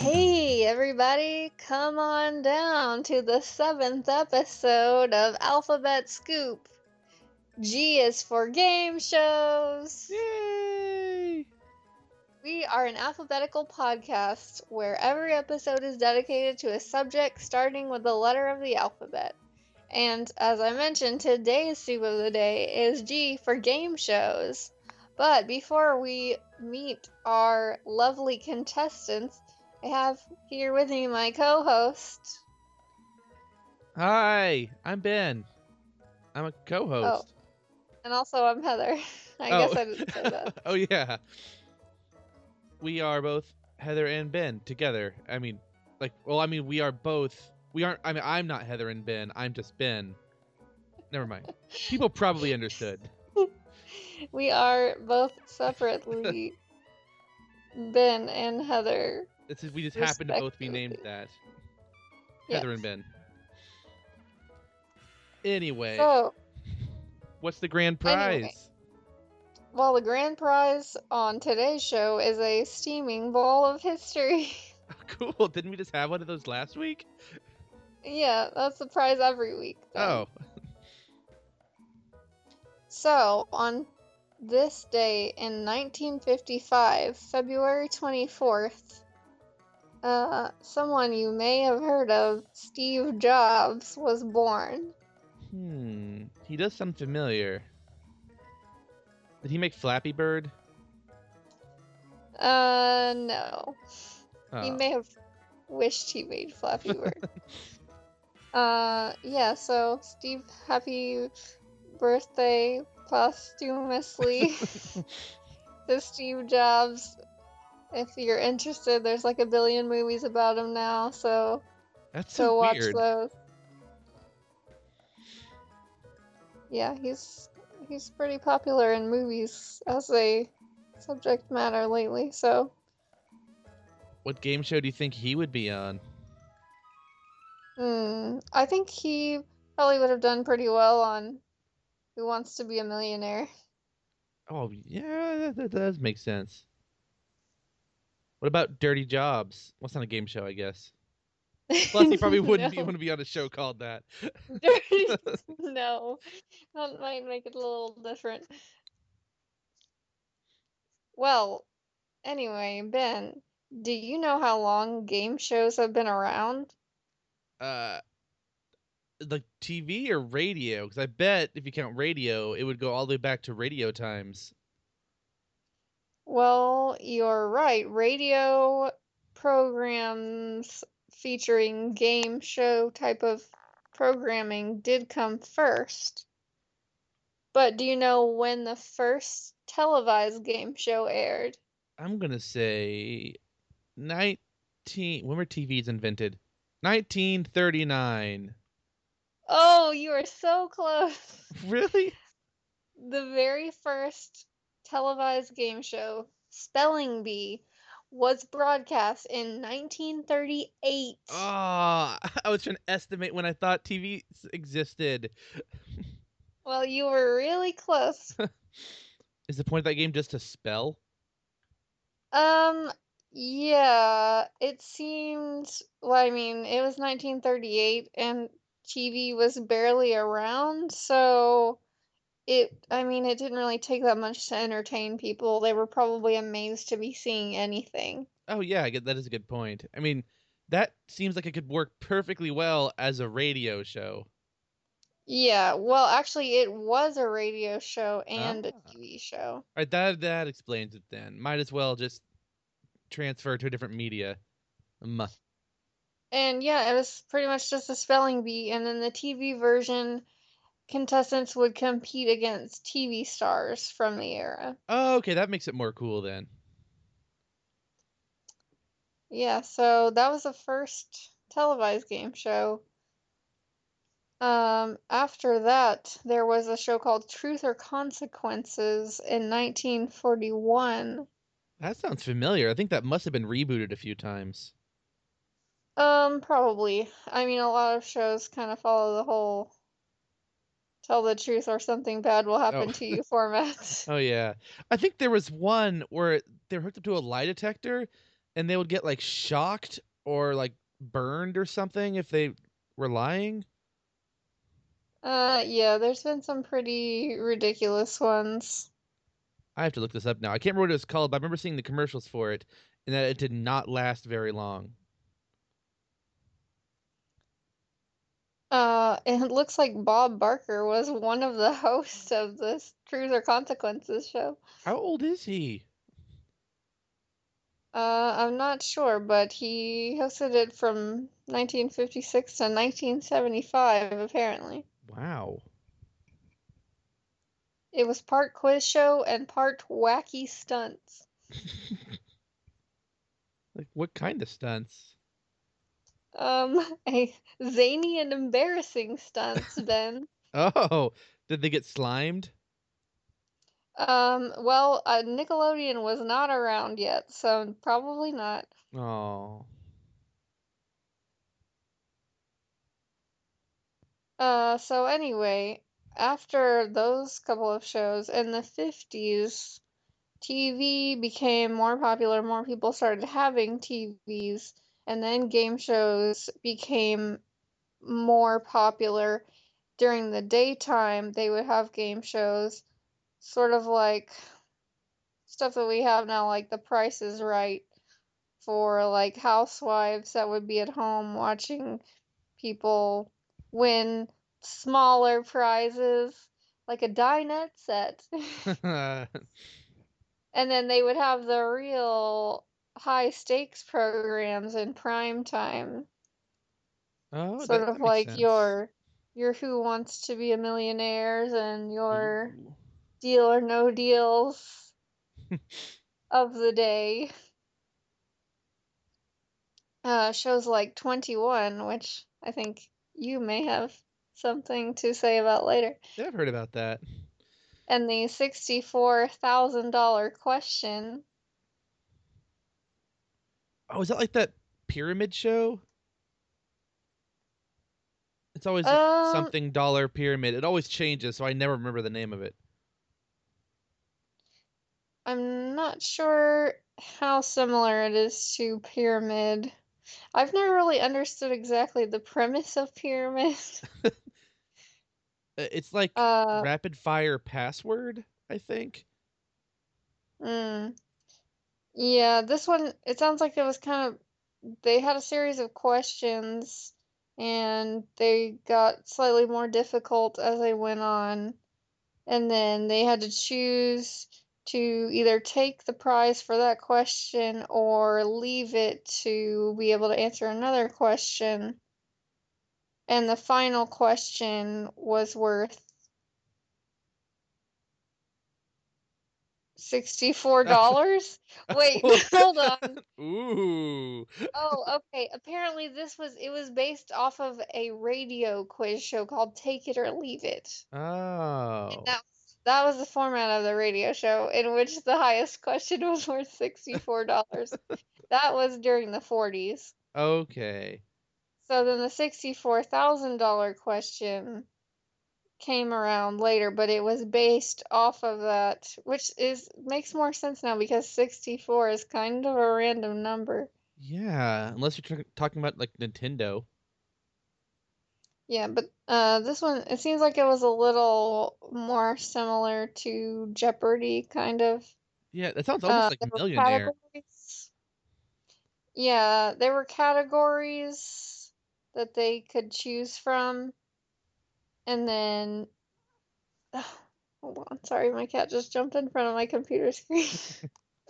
Hey, everybody, come on down to the seventh episode of Alphabet Scoop. G is for game shows. Yay! We are an alphabetical podcast where every episode is dedicated to a subject starting with the letter of the alphabet. And as I mentioned, today's soup of the day is G for game shows. But before we meet our lovely contestants, I have here with me my co host. Hi, I'm Ben. I'm a co-host. Oh. And also, I'm Heather. I Oh. guess I didn't say that. oh yeah. We are both Heather and Ben together. I mean, like, well, I mean, we are both. We aren't. I mean, I'm not Heather and Ben. I'm just Ben. Never mind. People probably understood. We are both separately Ben and Heather. It's we just happen to both be named that. Heather and Ben. Anyway, So, what's the grand prize? Anyway. well, the grand prize on today's show is a steaming ball of history. Oh, cool. Didn't we just have one of those last week? yeah, that's the prize every week. then. Oh, So, on this day in 1955, February 24th, uh, someone you may have heard of, Steve Jobs, was born. hmm. He does sound familiar. Did he make Flappy Bird? Uh, no. He Oh. may have wished he made Flappy Bird. uh, yeah, so, Steve, happy birthday posthumously to Steve Jobs. If you're interested, there's like a billion movies about him now, so That's so so watch weird. those. Yeah, he's he's pretty popular in movies as a subject matter lately. So What game show do you think he would be on? hmm, I think he probably would have done pretty well on Who Wants to Be a Millionaire. Oh, yeah, that, that does make sense. What about Dirty Jobs? What's not a game show, I guess. Plus, he probably wouldn't no. want to be on a show called that. Dirty- no, that might make it a little different. Well, anyway, Ben, do you know how long game shows have been around? uh, like TV or radio? Because I bet if you count radio, it would go all the way back to radio times. Well, you're right. Radio programs featuring game show type of programming did come first. But do you know when the first televised game show aired? I'm gonna say nineteen. When were TVs invented? 1939. Oh, you are so close. Really? The very first televised game show, Spelling Bee, was broadcast in 1938. Ah, I was trying to estimate when I thought TV existed. Well, you were really close. Is the point of that game just to spell? Um, yeah, it seemed, well, I mean, it was 1938 and TV was barely around, so it, I mean, it didn't really take that much to entertain people. They were probably amazed to be seeing anything. Oh yeah, I get that is a good point. I mean, that seems like it could work perfectly well as a radio show. Yeah, well, actually, it was a radio show and a Ah. TV show. All right, that that explains it then. Might as well just transfer to a different media. Um, And yeah, it was pretty much just a spelling bee. And then the TV version, contestants would compete against TV stars from the era. Oh, okay, that makes it more cool then. Yeah, so that was the first televised game show. Um, after that, there was a show called Truth or Consequences in 1941. That sounds familiar. I think that must have been rebooted a few times. Um, probably. I mean, a lot of shows kind of follow the whole tell the truth or something bad will happen Oh. to you format. Oh yeah. I think there was one where they were hooked up to a lie detector and they would get like shocked or like burned or something if they were lying. Uh, yeah, there's been some pretty ridiculous ones. I have to look this up now. I can't remember what it was called, but I remember seeing the commercials for it and that it did not last very long. Uh, and it looks like Bob Barker was one of the hosts of this Truth or Consequences show. How old is he? Uh, I'm not sure, but he hosted it from 1956 to 1975, apparently. Wow. It was part quiz show and part wacky stunts. Like what kind of stunts? Um, a zany and embarrassing stunts, Ben. Oh, did they get slimed? Um, well, uh, Nickelodeon was not around yet, so probably not. Oh. Uh, so anyway, after those couple of shows in the 50s, TV became more popular, more people started having TVs, and then game shows became more popular. During the daytime, they would have game shows, sort of like stuff that we have now, like The Price is Right, for like housewives that would be at home watching people win smaller prizes, like a dinette set. And then they would have the real high stakes programs in prime time, oh, sort of like sense. your your Who Wants to Be a Millionaires and your Ooh. Deal or No Deals of the day. Uh, shows like 21, which I think you may have something to say about later. Yeah, I've heard about that. And the $64,000 question. Oh, is that like that pyramid show? It's always Um, something dollar pyramid. It always changes, so I never remember the name of it. I'm not sure how similar it is to Pyramid. I've never really understood exactly the premise of Pyramid. Uh, It's like Uh, rapid fire password, I think. mm, yeah, this one, it sounds like it was kind of, they had a series of questions and they got slightly more difficult as they went on. And then they had to choose to either take the prize for that question or leave it to be able to answer another question. And the final question was worth $64. Wait, hold on. Ooh. Oh, okay. Apparently this was it was based off of a radio quiz show called Take It or Leave It. And Oh. that that was the format of the radio show in which the highest question was worth $64. That was during the 40s. Okay. So then the $64,000 question came around later, but it was based off of that, which is makes more sense now because 64 is kind of a random number. Yeah, unless you're talk- talking about like Nintendo. Yeah, but uh, this one, it seems like it was a little more similar to Jeopardy, kind of. Yeah, that sounds Uh, almost there like Millionaire. categories. Yeah, there were categories that they could choose from. And then, oh, hold on, sorry, my cat just jumped in front of my computer screen.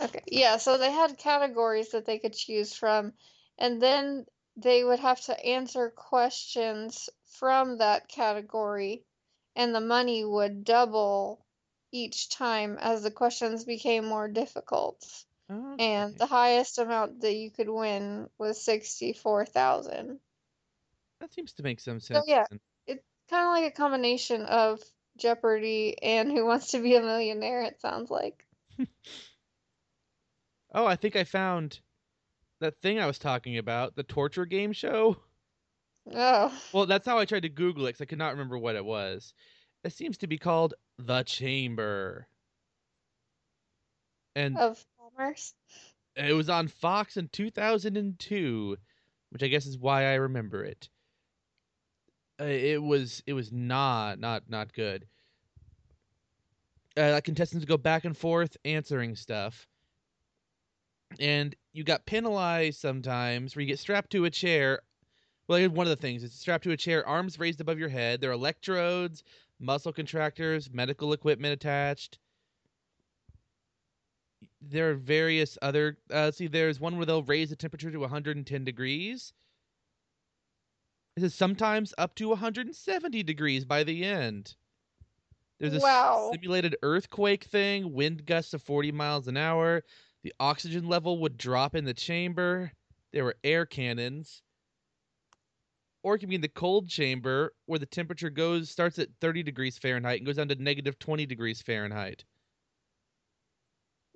Okay, yeah, so they had categories that they could choose from, and then they would have to answer questions from that category, and the money would double each time as the questions became more difficult. And the highest amount that you could win was 64,000. That seems to make some So sense. yeah, then. Kind of like a combination of Jeopardy and Who Wants to Be a Millionaire, it sounds like. Oh, I think I found that thing I was talking about, the torture game show. Oh, Well, that's how I tried to Google it because I could not remember what it was. It seems to be called The Chamber. And Of commerce. it was on Fox in 2002, which I guess is why I remember it. Uh, it was it was not not not good. Uh, contestants go back and forth answering stuff, and you got penalized sometimes where you get strapped to a chair. Well, one of the things is strapped to a chair, arms raised above your head. There are electrodes, muscle contractors, medical equipment attached. There are various other. Uh, see, there's one where they'll raise the temperature to 110 degrees. It says sometimes up to 170 degrees by the end. There's a Wow. simulated earthquake thing, wind gusts of 40 miles an hour. The oxygen level would drop in the chamber. There were air cannons. Or it can be in the cold chamber where the temperature goes starts at 30 degrees Fahrenheit and goes down to negative 20 degrees Fahrenheit.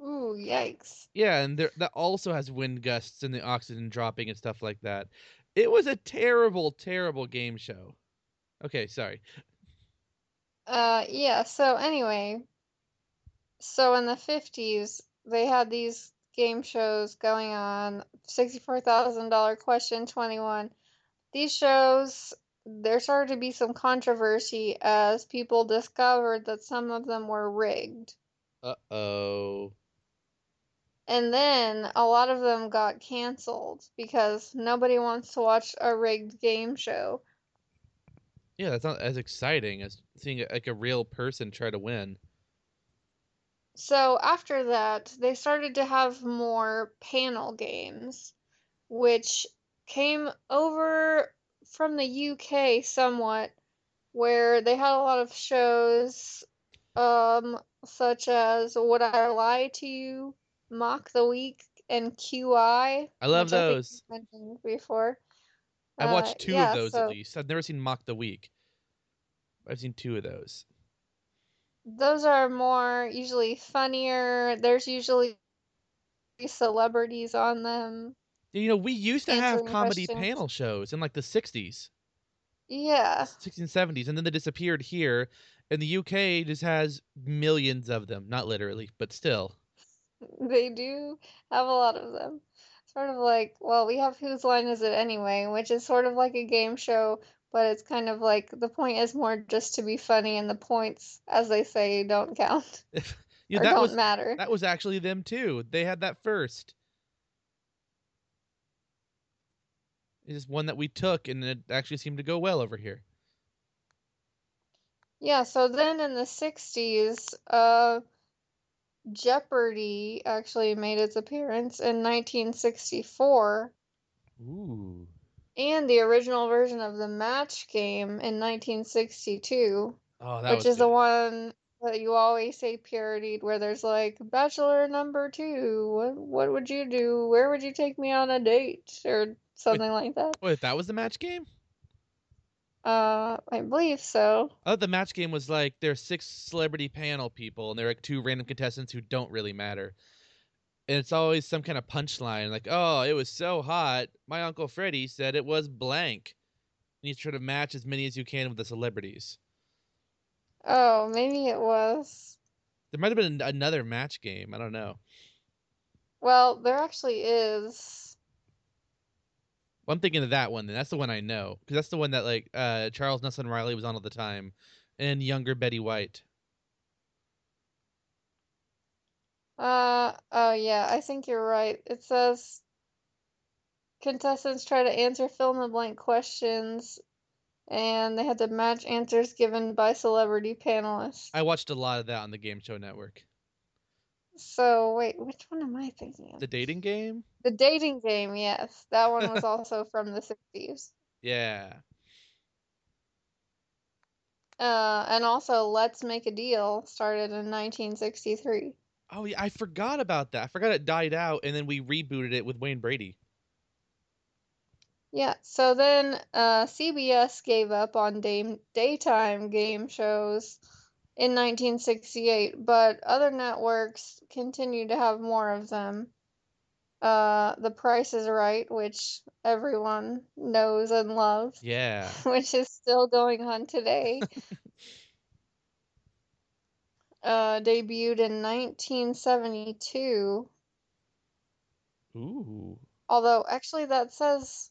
Ooh, yikes. Yeah, and there, that also has wind gusts and the oxygen dropping and stuff like that. It was a terrible, terrible game show. Okay, sorry. Uh, yeah, so anyway, so in the 50s, they had these game shows going on, $64,000 question 21. These shows, there started to be some controversy as people discovered that some of them were rigged. Uh oh. And then a lot of them got canceled because nobody wants to watch a rigged game show. Yeah, that's not as exciting as seeing like a real person try to win. So after that, they started to have more panel games, which came over from the UK somewhat, where they had a lot of shows, um, such as Would I Lie to You, Mock the Week, and QI. I love which I those. mentioned before. I've Uh, watched two yeah, of those so at least. I've never seen Mock the Week. I've seen two of those. those are more usually funnier. There's usually celebrities on them. You know, we used to have comedy questions. panel shows in like the 60s, Yeah. 60s and 70s, and then they disappeared here. And the UK just has millions of them. Not literally, but still. They do have a lot of them. Sort of like, well, we have Whose Line Is It Anyway, which is sort of like a game show, but it's kind of like the point is more just to be funny, and the points, as they say, don't count Yeah, or that don't was matter. that was actually them too. They had that first. It's one that we took, and it actually seemed to go well over here. Yeah, so then in the 60s, uh, Jeopardy actually made its appearance in 1964, Ooh. and the original version of the match game in 1962. Oh, that Which is the one that you always say parodied, where there's like Bachelor number two. What what would you do? Where would you take me on a date? Or something like that. Wait, that was the match game? Uh, I believe so. Oh, the match game was like there's six celebrity panel people, and there are like two random contestants who don't really matter. And it's always some kind of punchline, like, "Oh, it was so hot. My uncle Freddie said it was blank." And you try to match as many as you can with the celebrities. Oh, maybe it was. There might have been another match game. I don't know. Well, there actually is. Well, I'm thinking of that one. Then that's the one I know because that's the one that like uh, Charles Nelson Reilly was on all the time, and younger Betty White. Uh, oh yeah, I think you're right. It says contestants try to answer fill in the blank questions, and they had to match answers given by celebrity panelists. I watched a lot of that on the Game Show Network. So wait, which one am I thinking of? The dating game. The dating game, yes. That one was also from the 60s. Yeah. Uh, and also Let's Make a Deal started in 1963. Oh yeah, I forgot about that. I forgot it died out, and then we rebooted it with Wayne Brady. Yeah, so then uh, CBS gave up on day- daytime game shows in 1968, but other networks continue to have more of them. Uh, The Price is Right, which everyone knows and loves. Yeah. which is still going on today. uh, debuted in 1972. Ooh. Although, actually, that says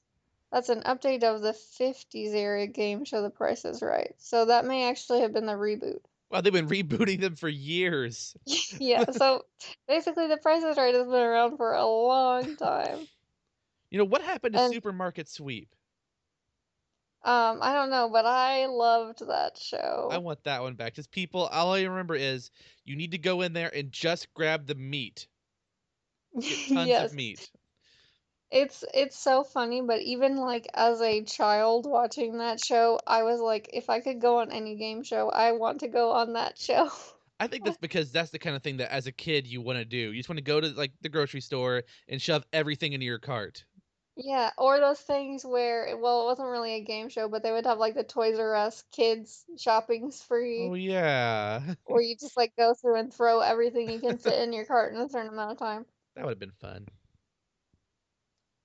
that's an update of the 50s era game show The Price is Right. So that may actually have been the reboot. Wow, they've been rebooting them for years. yeah, so basically, The Price is Right has been around for a long time. You know, what happened to And- Supermarket Sweep? Um, I don't know, but I loved that show. I want that one back. Just people, all I remember is you need to go in there and just grab the meat. Get tons yes. of meat. It's it's so funny, but even like as a child watching that show, I was like, if I could go on any game show, I want to go on that show. I think that's because that's the kind of thing that as a kid you want to do. You just want to go to like the grocery store and shove everything into your cart. Yeah, or those things where, well, it wasn't really a game show, but they would have like the Toys R Us kids shopping spree, Oh yeah. where you just like go through and throw everything you can fit in your cart in a certain amount of time. That would have been fun.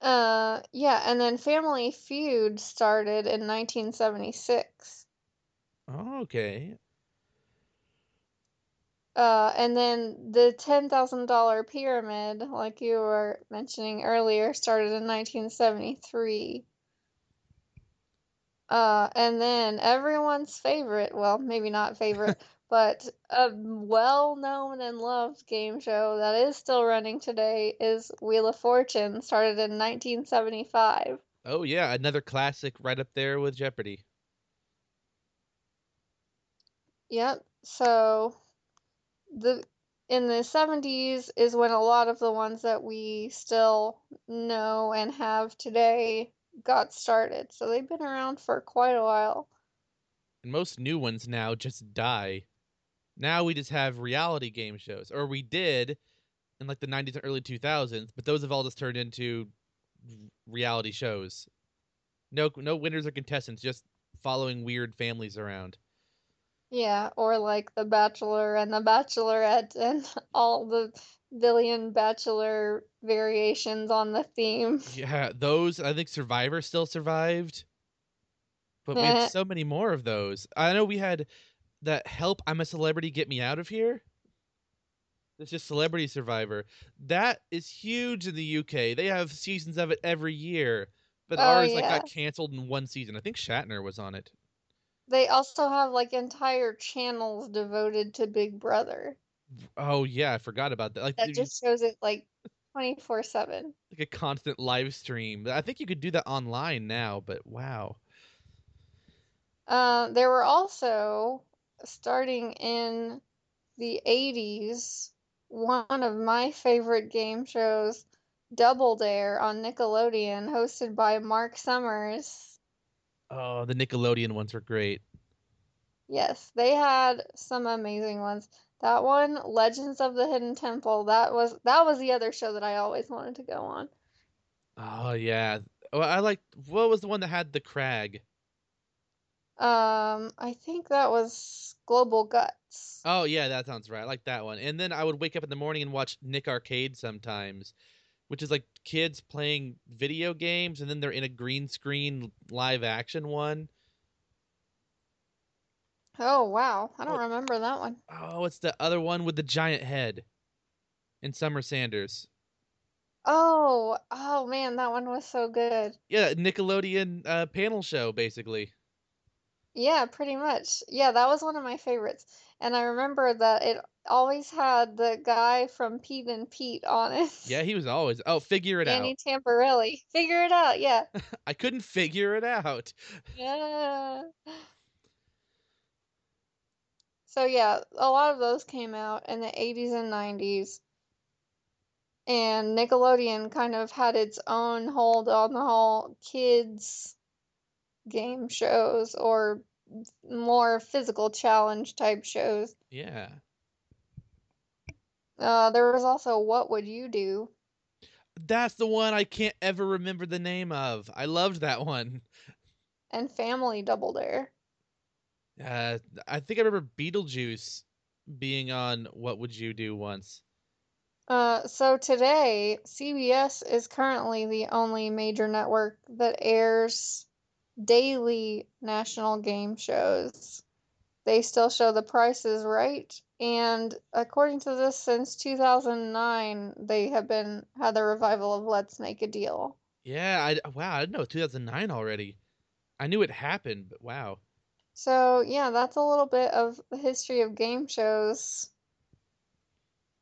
Uh, yeah, and then Family Feud started in 1976. Oh, okay. Uh, and then the $10,000 pyramid, like you were mentioning earlier, started in 1973. Uh, and then everyone's favorite, well, maybe not favorite, but a well-known and loved game show that is still running today is Wheel of Fortune, started in 1975. Oh yeah, another classic right up there with Jeopardy. Yep. So the in the 70s is when a lot of the ones that we still know and have today got started. So they've been around for quite a while. And most new ones now just die. Now we just have reality game shows, or we did in like the 90s and early 2000s, but those have all just turned into reality shows. No, no winners or contestants, just following weird families around. Yeah, or like The Bachelor and The Bachelorette and all the billion Bachelor variations on the theme. Yeah, those I think Survivor still survived, but we had so many more of those. I know we had that "Help! I'm a Celebrity, Get Me Out of Here." It's just Celebrity Survivor. That is huge in the UK. They have seasons of it every year, but Oh, ours like got canceled in one season. I think Shatner was on it. They also have like entire channels devoted to Big Brother Oh yeah, I forgot about that. Like that just shows it like 24/7. like a constant live stream. I think you could do that online now, but wow. Uh, there were also, starting in the 80s, one of my favorite game shows, Double Dare on Nickelodeon, hosted by Mark Summers. Oh, the Nickelodeon ones were great. Yes, they had some amazing ones. That one, Legends of the Hidden Temple, that was that was the other show that I always wanted to go on. Oh yeah. Oh, I like what was the one that had the crag? Um, I think that was Global Guts. Oh yeah, that sounds right. I like that one. And then I would wake up in the morning and watch Nick Arcade sometimes, which is like kids playing video games and then they're in a green screen live action one. Oh, wow. I don't What- remember that one. Oh, it's the other one with the giant head. And Summer Sanders. Oh, oh man, that one was so good. Yeah, Nickelodeon uh, panel show basically. Yeah, pretty much. Yeah, that was one of my favorites. And I remember that it always had the guy from Pete and Pete on it. Yeah, he was always. Oh, figure it out. Danny out. Tamborelli. Figure it out, yeah. I couldn't figure it out. Yeah. So yeah, a lot of those came out in the 80s and 90s. And Nickelodeon kind of had its own hold on the whole kids game shows or more physical challenge type shows. Yeah. Uh, there was also What Would You Do? That's the one I can't ever remember the name of. I loved that one. and Family Double Dare. Uh, I think I remember Beetlejuice being on What Would You Do once. Uh, so today, CBS is currently the only major network that airs daily national game shows. they still show the prices right. And according to this, since 2009, they have been had the revival of Let's Make a Deal. Yeah, I wow, I didn't know 2009 already. I knew it happened, but wow. So yeah, that's a little bit of the history of game shows.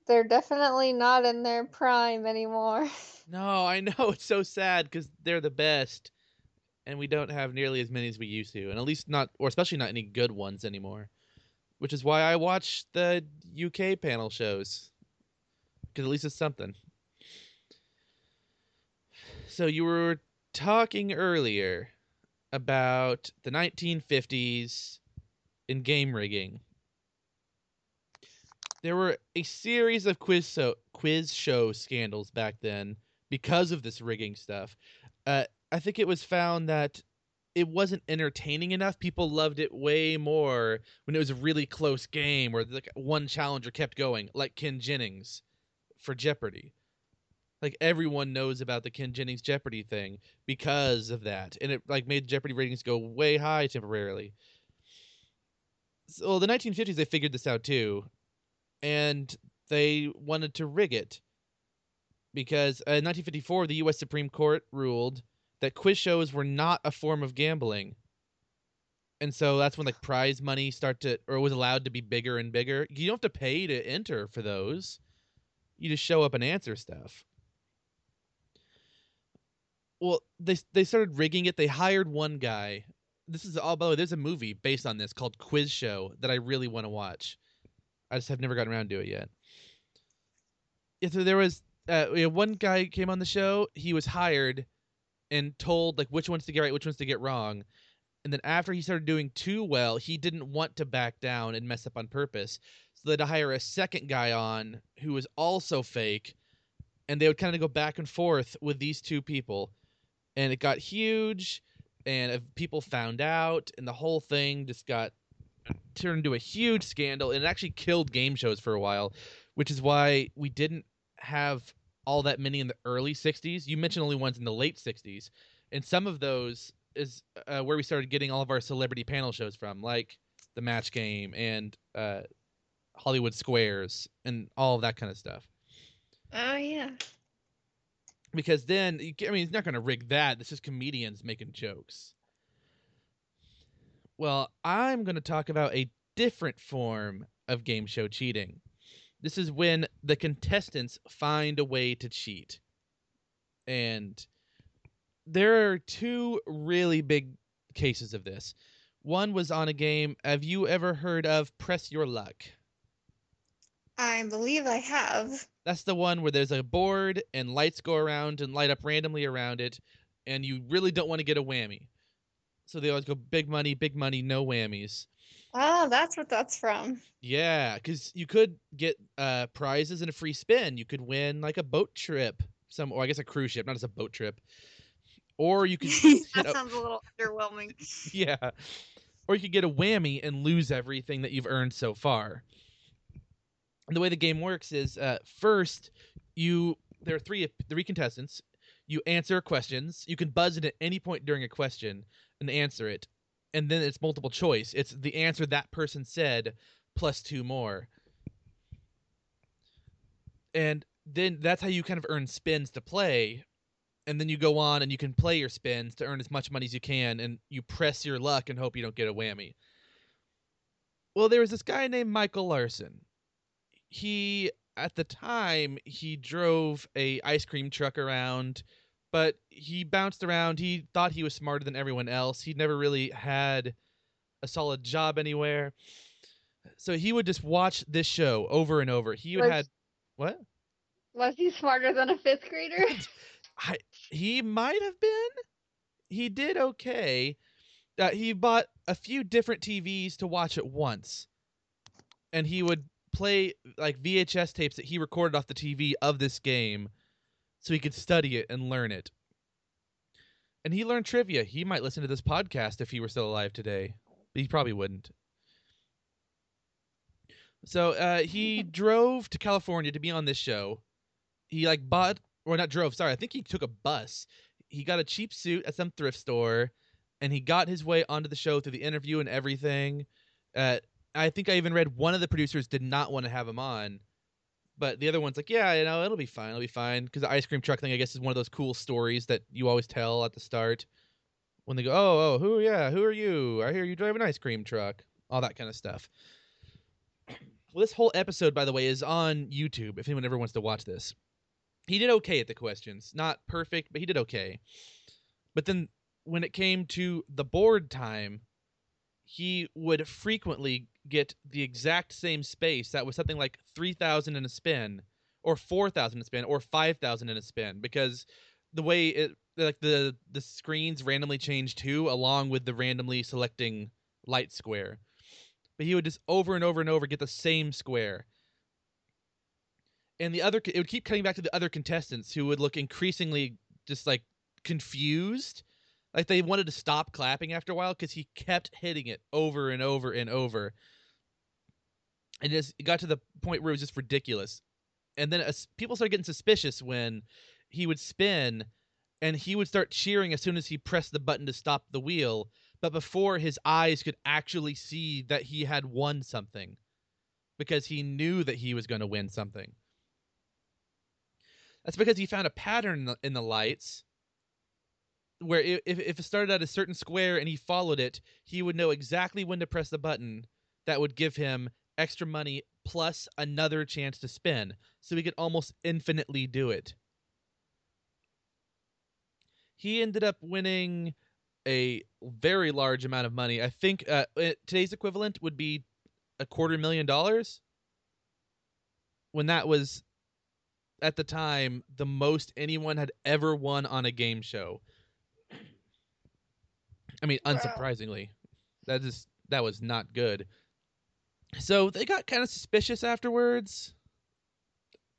They're definitely not in their prime anymore. No, I know it's so sad because they're the best, and we don't have nearly as many as we used to, and at least not, or especially not any good ones anymore. Which is why I watch the UK panel shows, because at least it's something. So you were talking earlier about the 1950s in game rigging. There were a series of quiz so quiz show scandals back then because of this rigging stuff. Uh, I think it was found that it wasn't entertaining enough. People loved it way more when it was a really close game where like one challenger kept going, like Ken Jennings for Jeopardy. Like everyone knows about the Ken Jennings Jeopardy thing because of that, and it like made Jeopardy ratings go way high temporarily. So the 1950s they figured this out too, and they wanted to rig it because uh, in 1954 the U.S. Supreme Court ruled that quiz shows were not a form of gambling. And so that's when like prize money start to or was allowed to be bigger and bigger. You don't have to pay to enter for those. You just show up and answer stuff. Well, they they started rigging it. They hired one guy. This is all by the way, there's a movie based on this called Quiz Show that I really want to watch. I just have never gotten around to it yet. Yeah, so there was uh, one guy came on the show. He was hired and told like which ones to get right, which ones to get wrong. And then after he started doing too well, he didn't want to back down and mess up on purpose. So they'd hire a second guy on who was also fake, and they would kind of go back and forth with these two people, and it got huge, and people found out, and the whole thing just got turned into a huge scandal, and it actually killed game shows for a while, which is why we didn't have all that many in the early 60s. You mentioned only ones in the late 60s. And some of those is uh, where we started getting all of our celebrity panel shows from, like the Match Game and uh, Hollywood Squares and all of that kind of stuff. Oh, yeah. Because then, I mean, it's not going to rig that. This is comedians making jokes. Well, I'm going to talk about a different form of game show cheating. This is when the contestants find a way to cheat. And there are two really big cases of this. One was on a game. Have you ever heard of Press Your Luck? I believe I have. That's the one where there's a board and lights go around and light up randomly around it, and you really don't want to get a whammy. So they always go big money, big money, no whammies. Oh, that's what that's from. Yeah, because you could get uh, prizes and a free spin. You could win like a boat trip, some, or I guess a cruise ship, not as a boat trip. Or you could. that sounds a little underwhelming. Yeah, or you could get a whammy and lose everything that you've earned so far. And the way the game works is, uh, first you there are three three contestants. You answer questions. You can buzz in at any point during a question and answer it and then it's multiple choice. It's the answer that person said plus two more. And then that's how you kind of earn spins to play. And then you go on and you can play your spins to earn as much money as you can and you press your luck and hope you don't get a whammy. Well, there was this guy named Michael Larson. He at the time he drove a ice cream truck around but he bounced around. He thought he was smarter than everyone else. He never really had a solid job anywhere. So he would just watch this show over and over. He would had what? Was he smarter than a fifth grader? I, he might have been. He did okay. Uh, he bought a few different TVs to watch at once, and he would play like VHS tapes that he recorded off the TV of this game so he could study it and learn it. And he learned trivia. He might listen to this podcast if he were still alive today, but he probably wouldn't. So uh, he drove to California to be on this show. He like bought or not drove. Sorry, I think he took a bus. He got a cheap suit at some thrift store, and he got his way onto the show through the interview and everything. Uh, I think I even read one of the producers did not want to have him on, but the other one's like, yeah, you know, it'll be fine, it'll be fine, because the ice cream truck thing, I guess, is one of those cool stories that you always tell at the start when they go, oh, oh, who, yeah, who are you? I hear you drive an ice cream truck, all that kind of stuff. Well, this whole episode, by the way, is on YouTube. If anyone ever wants to watch this, he did okay at the questions, not perfect, but he did okay. But then when it came to the board time, he would frequently get the exact same space that was something like 3000 in a spin or 4000 in a spin or 5000 in a spin because the way it like the the screens randomly change too along with the randomly selecting light square. But he would just over and over and over get the same square. And the other it would keep coming back to the other contestants who would look increasingly just like confused like they wanted to stop clapping after a while because he kept hitting it over and over and over. And it, just, got to the point where it was just ridiculous. And then people started getting suspicious when he would spin and he would start cheering as soon as he pressed the button to stop the wheel, but before his eyes could actually see that he had won something because he knew that he was going to win something. That's because he found a pattern in the, in the lights where if if it started at a certain square and he followed it, he would know exactly when to press the button that would give him extra money plus another chance to spin. So he could almost infinitely do it. He ended up winning a very large amount of money. I think uh, today's equivalent would be a quarter million dollars. When that was at the time the most anyone had ever won on a game show. I mean, unsurprisingly, that is that was not good. So they got kind of suspicious afterwards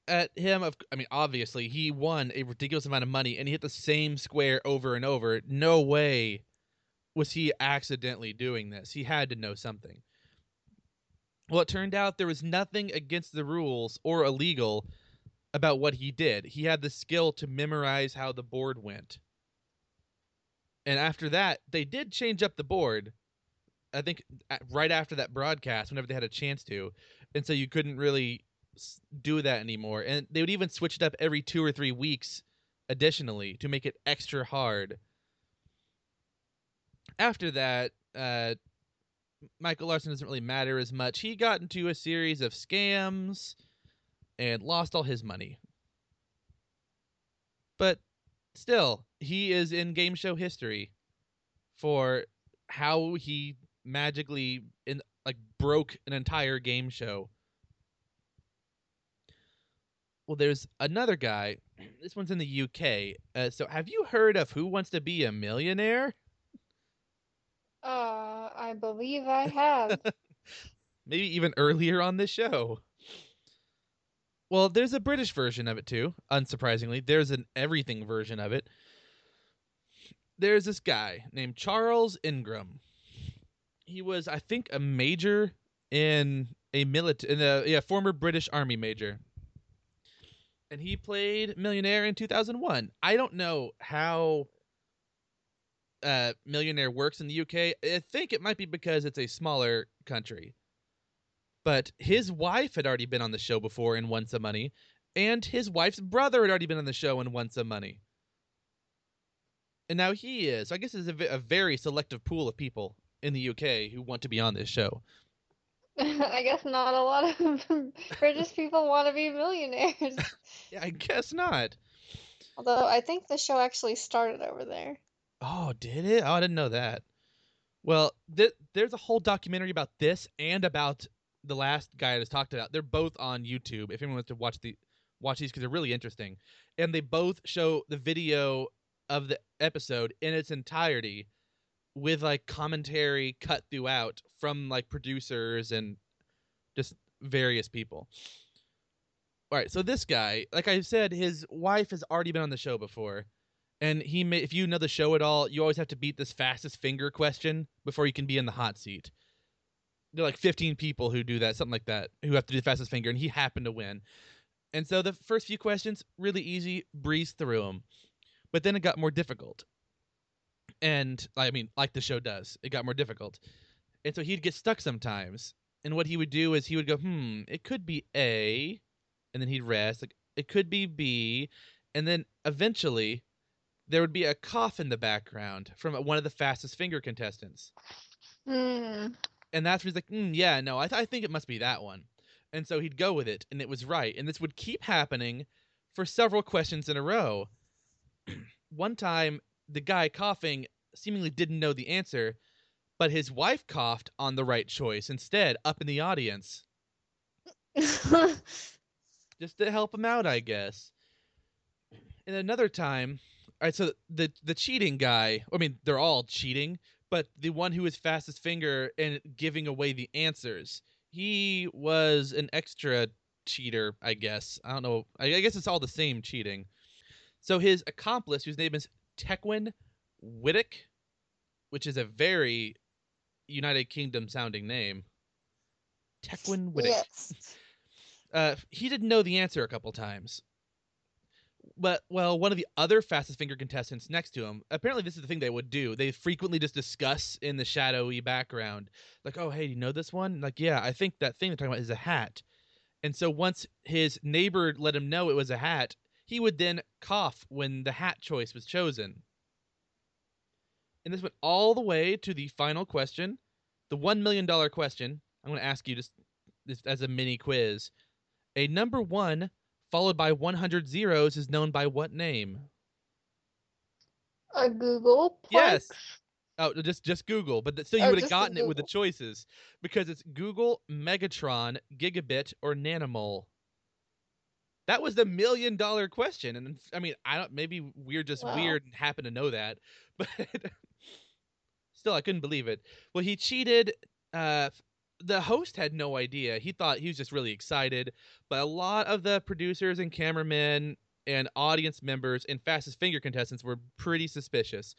at him. Of, I mean, obviously he won a ridiculous amount of money and he hit the same square over and over. No way was he accidentally doing this. He had to know something. Well, it turned out there was nothing against the rules or illegal about what he did. He had the skill to memorize how the board went. And after that, they did change up the board. I think right after that broadcast, whenever they had a chance to, and so you couldn't really do that anymore. And they would even switch it up every two or three weeks, additionally, to make it extra hard. After that, uh, Michael Larson doesn't really matter as much. He got into a series of scams and lost all his money. But still, he is in game show history for how he magically in like broke an entire game show. Well, there's another guy. This one's in the UK. Uh, so, have you heard of Who Wants to Be a Millionaire? Uh, I believe I have. Maybe even earlier on this show. Well, there's a British version of it too, unsurprisingly. There's an everything version of it. There's this guy named Charles Ingram. He was, I think, a major in a military, in a yeah, former British Army major. And he played Millionaire in 2001. I don't know how uh, Millionaire works in the UK. I think it might be because it's a smaller country but his wife had already been on the show before and won some money, and his wife's brother had already been on the show and won some money. And now he is. So I guess it's a, a very selective pool of people in the UK who want to be on this show. I guess not a lot of British people want to be millionaires. yeah, I guess not. Although I think the show actually started over there. Oh, did it? Oh, I didn't know that. Well, th- there's a whole documentary about this and about the last guy I just talked about, they're both on YouTube. If anyone wants to watch the watch these because they're really interesting, and they both show the video of the episode in its entirety with like commentary cut throughout from like producers and just various people. All right, so this guy, like I said, his wife has already been on the show before, and he may, if you know the show at all, you always have to beat this fastest finger question before you can be in the hot seat there are like 15 people who do that, something like that, who have to do the fastest finger, and he happened to win. And so the first few questions, really easy, breeze through them. But then it got more difficult. And I mean, like the show does, it got more difficult. And so he'd get stuck sometimes. And what he would do is he would go, hmm, it could be A, and then he'd rest. Like it could be B, and then eventually there would be a cough in the background from one of the fastest finger contestants. Hmm. And that's where he's like, mm, yeah, no, I, th- I think it must be that one. And so he'd go with it, and it was right. And this would keep happening for several questions in a row. one time, the guy coughing seemingly didn't know the answer, but his wife coughed on the right choice instead, up in the audience, just to help him out, I guess. And another time, all right, so the the cheating guy, I mean, they're all cheating, but the one who was fastest finger and giving away the answers, he was an extra cheater, I guess. I don't know. I, I guess it's all the same cheating. So his accomplice, whose name is Tecwen Whittock, which is a very United Kingdom sounding name. Tecwen Whittock. yes. Uh, he didn't know the answer a couple times. But well, one of the other fastest finger contestants next to him, apparently this is the thing they would do. They frequently just discuss in the shadowy background, like, "Oh, hey, you know this one?" Like, "Yeah, I think that thing they're talking about is a hat." And so once his neighbor let him know it was a hat, he would then cough when the hat choice was chosen. And this went all the way to the final question, the one million dollar question. I'm going to ask you just as a mini quiz. A number one followed by 100 zeros is known by what name? A Googol. Plex? Yes. Oh, just just Googol, but so you Oh, would have gotten it with the choices because it's Googol, Megatron, Gigabit, or Nanomole. That was the million dollar question, and I mean, I don't. Maybe we're just Wow. weird and happen to know that, but still, I couldn't believe it. Well, he cheated. Uh, the host had no idea. He thought he was just really excited, but a lot of the producers and cameramen and audience members and fastest finger contestants were pretty suspicious.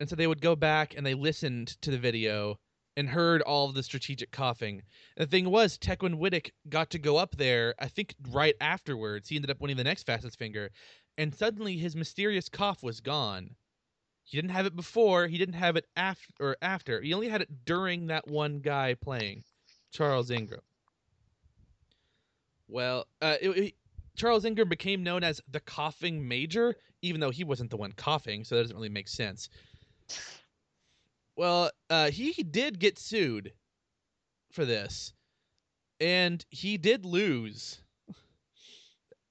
And so they would go back and they listened to the video and heard all of the strategic coughing. And the thing was, Tecwen Whittock got to go up there, I think right afterwards. He ended up winning the next fastest finger. And suddenly his mysterious cough was gone. He didn't have it before, he didn't have it after or after. He only had it during that one guy playing, Charles Ingram. Well, uh, it, it- Charles Ingram became known as the coughing major, even though he wasn't the one coughing, so that doesn't really make sense. Well, uh, he did get sued for this, and he did lose.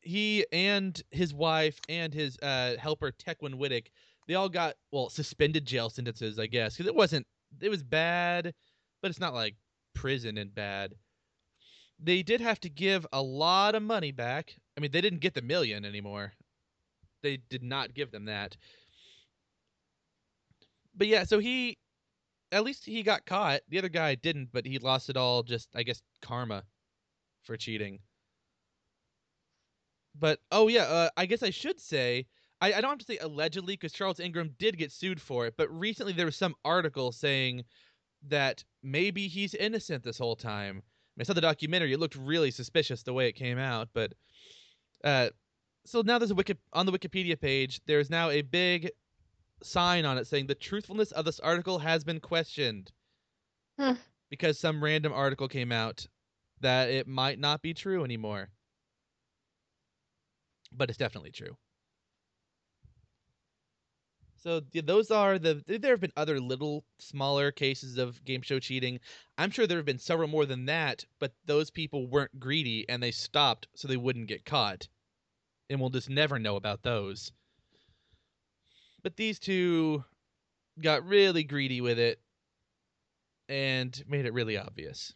He and his wife and his uh, helper Tecwen Whittock, they all got well suspended jail sentences, I guess, because it wasn't. It was bad, but it's not like prison and bad. They did have to give a lot of money back. I mean, they didn't get the million anymore. They did not give them that. But yeah, so he at least he got caught. The other guy didn't, but he lost it all just I guess karma for cheating. But oh yeah, uh, I guess I should say I, I don't have to say allegedly because Charles Ingram did get sued for it, but recently there was some article saying that maybe he's innocent this whole time. I mean, I saw the documentary; it looked really suspicious the way it came out, but uh, so now there's a wiki on the Wikipedia page. There's now a big sign on it saying the truthfulness of this article has been questioned Hmm. because some random article came out that it might not be true anymore. But it's definitely true. So yeah, those are the. There have been other little smaller cases of game show cheating. I'm sure there have been several more than that, but those people weren't greedy and they stopped so they wouldn't get caught. And we'll just never know about those. But these two got really greedy with it and made it really obvious.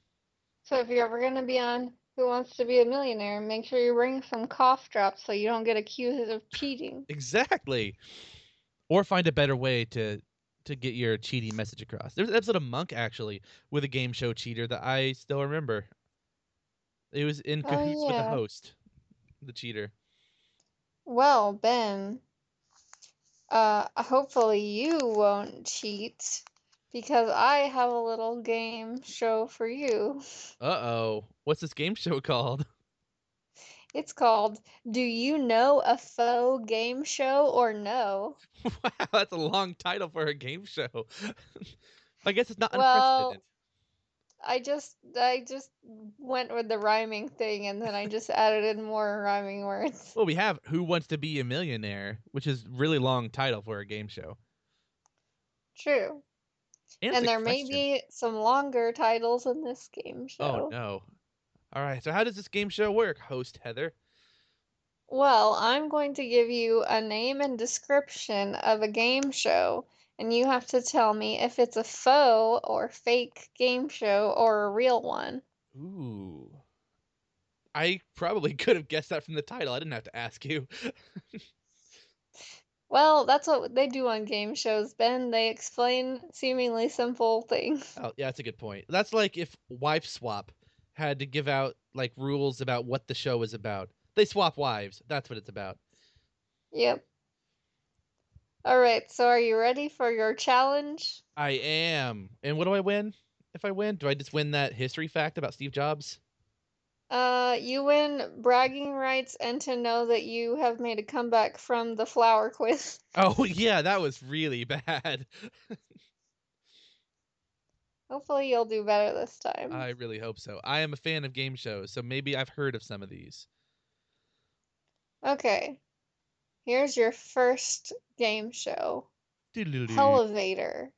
So if you're ever gonna be on Who Wants to Be a Millionaire, make sure you bring some cough drops so you don't get accused of cheating. Exactly. Or find a better way to to get your cheating message across. There's an episode of Monk actually with a game show cheater that I still remember. It was in Oh, cahoots with the host, the cheater. Well, Ben, uh, hopefully you won't cheat because I have a little game show for you. Uh oh. What's this game show called? It's called Do You Know a Faux Game Show or No? wow, that's a long title for a game show. I guess it's not Well, unprecedented. I just I just went with the rhyming thing and then I just added in more rhyming words. Well, we have Who Wants to Be a Millionaire, which is really long title for a game show. True. And, And there may be some longer titles in this game oh, show. Oh no. All right. So how does this game show work, host Heather? Well, I'm going to give you a name and description of a game show, and you have to tell me if it's a faux or fake game show or a real one. Ooh. I probably could have guessed that from the title. I didn't have to ask you. Well, that's what they do on game shows, Ben. They explain seemingly simple things. Oh, yeah, that's a good point. That's like if Wife Swap had to give out like rules about what the show is about. They swap wives. That's what it's about. Yep. All right, so are you ready for your challenge? I am. And what do I win? If I win, do I just win that history fact about Steve Jobs? Uh, you win bragging rights and to know that you have made a comeback from the flower quiz. Oh, yeah, that was really bad. Hopefully, you'll do better this time. I really hope so. I am a fan of game shows, so maybe I've heard of some of these. Okay. Here's your first game show. Elevator.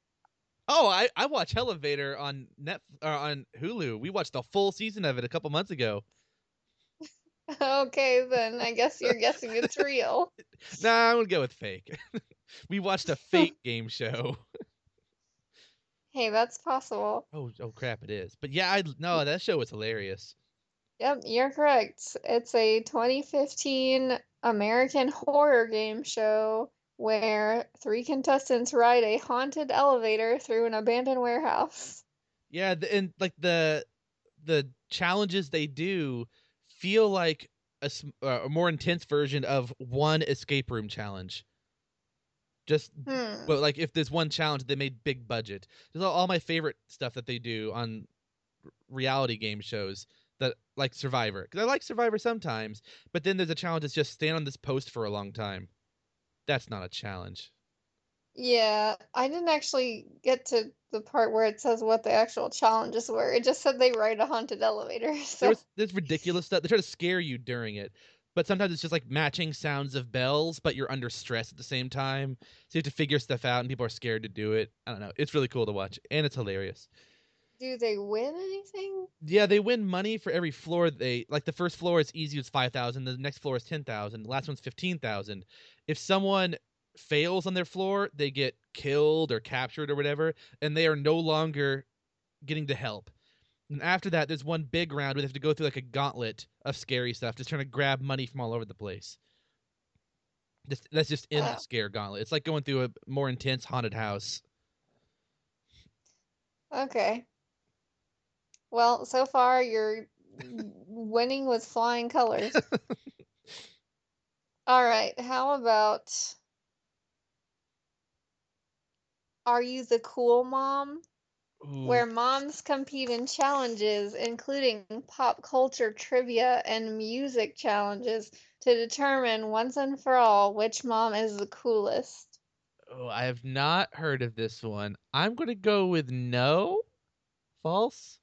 Oh, I, I watch Elevator on net or on Hulu. We watched the full season of it a couple months ago. Okay, then I guess you're guessing it's real. Nah, I'm gonna go with fake. we watched a fake game show. Hey, that's possible. Oh, oh crap, it is. But yeah, I no, that show was hilarious. Yep, you're correct. It's a 2015 American horror game show where three contestants ride a haunted elevator through an abandoned warehouse. Yeah, and like the the challenges they do feel like a, uh, a more intense version of one escape room challenge. Just Hmm. but like if there's one challenge they made big budget. There's all, all my favorite stuff that they do on reality game shows that like Survivor because I like Survivor sometimes, but then there's a challenge that's just stand on this post for a long time. That's not a challenge. Yeah, I didn't actually get to the part where it says what the actual challenges were. It just said they ride a haunted elevator. So There was there's ridiculous stuff. They try to scare you during it, but sometimes it's just like matching sounds of bells, but you're under stress at the same time. So you have to figure stuff out, and people are scared to do it. I don't know. It's really cool to watch, and it's hilarious. do they win anything? Yeah, they win money for every floor they like. The first floor is easy, it's five thousand. The next floor is ten thousand. The last one's fifteen thousand. If someone fails on their floor, they get killed or captured or whatever, and they are no longer getting to help. And after that, there's one big round where they have to go through like a gauntlet of scary stuff, just trying to grab money from all over the place. Just, that's just in the scare gauntlet. It's like going through a more intense haunted house. Okay. Well, so far you're winning with flying colors. All right, how about Are You the Cool Mom? Ooh. Where moms compete in challenges, including pop culture trivia and music challenges, to determine once and for all which mom is the coolest. Oh, I have not heard of this one. I'm going to go with no. False?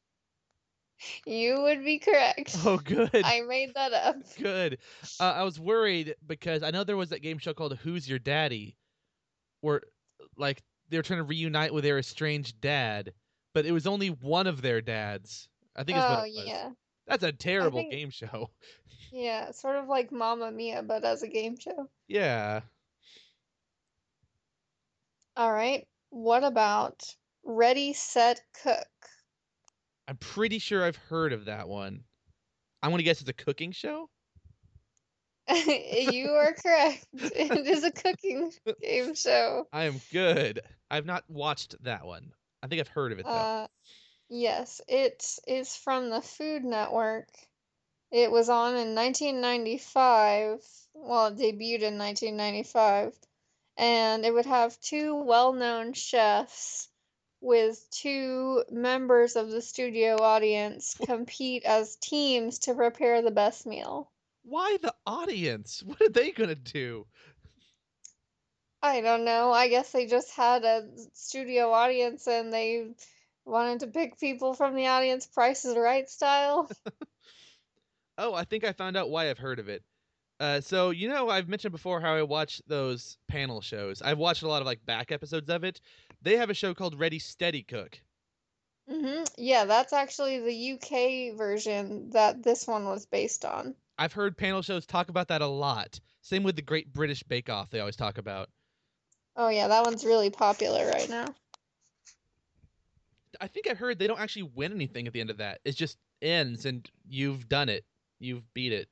You would be correct. Oh, good. I made that up. Good. Uh, I was worried because I know there was that game show called Who's Your Daddy where, like, they were trying to reunite with their estranged dad, but it was only one of their dads. I think Oh, what it oh, was. yeah. That's a terrible think- game show. Yeah, sort of like Mamma Mia, but as a game show. Yeah. All right. What about Ready, Set, Cook? I'm pretty sure I've heard of that one. I'm going to guess it's a cooking show? You are correct. It is a cooking game show. I am good. I've not watched that one. I think I've heard of it, though. Uh, yes, it is from the Food Network. It was on in 1995. Well, it debuted in 1995. And it would have two well known chefs with two members of the studio audience compete as teams to prepare the best meal. Why the audience? What are they going to do? I don't know. I guess they just had a studio audience and they Wanted to pick people from the audience, Price is Right style. Oh, I think I found out why I've heard of it. Uh, so you know, I've mentioned before how I watch those panel shows. I've watched a lot of like back episodes of it. They have a show called Ready Steady Cook. hmm Yeah, that's actually the UK version that this one was based on. I've heard panel shows talk about that a lot. Same with the Great British Bake Off. They always talk about. Oh yeah, that one's really popular right now. I think I've heard they don't actually win anything at the end of that. It just ends, and you've done it. You've beat it.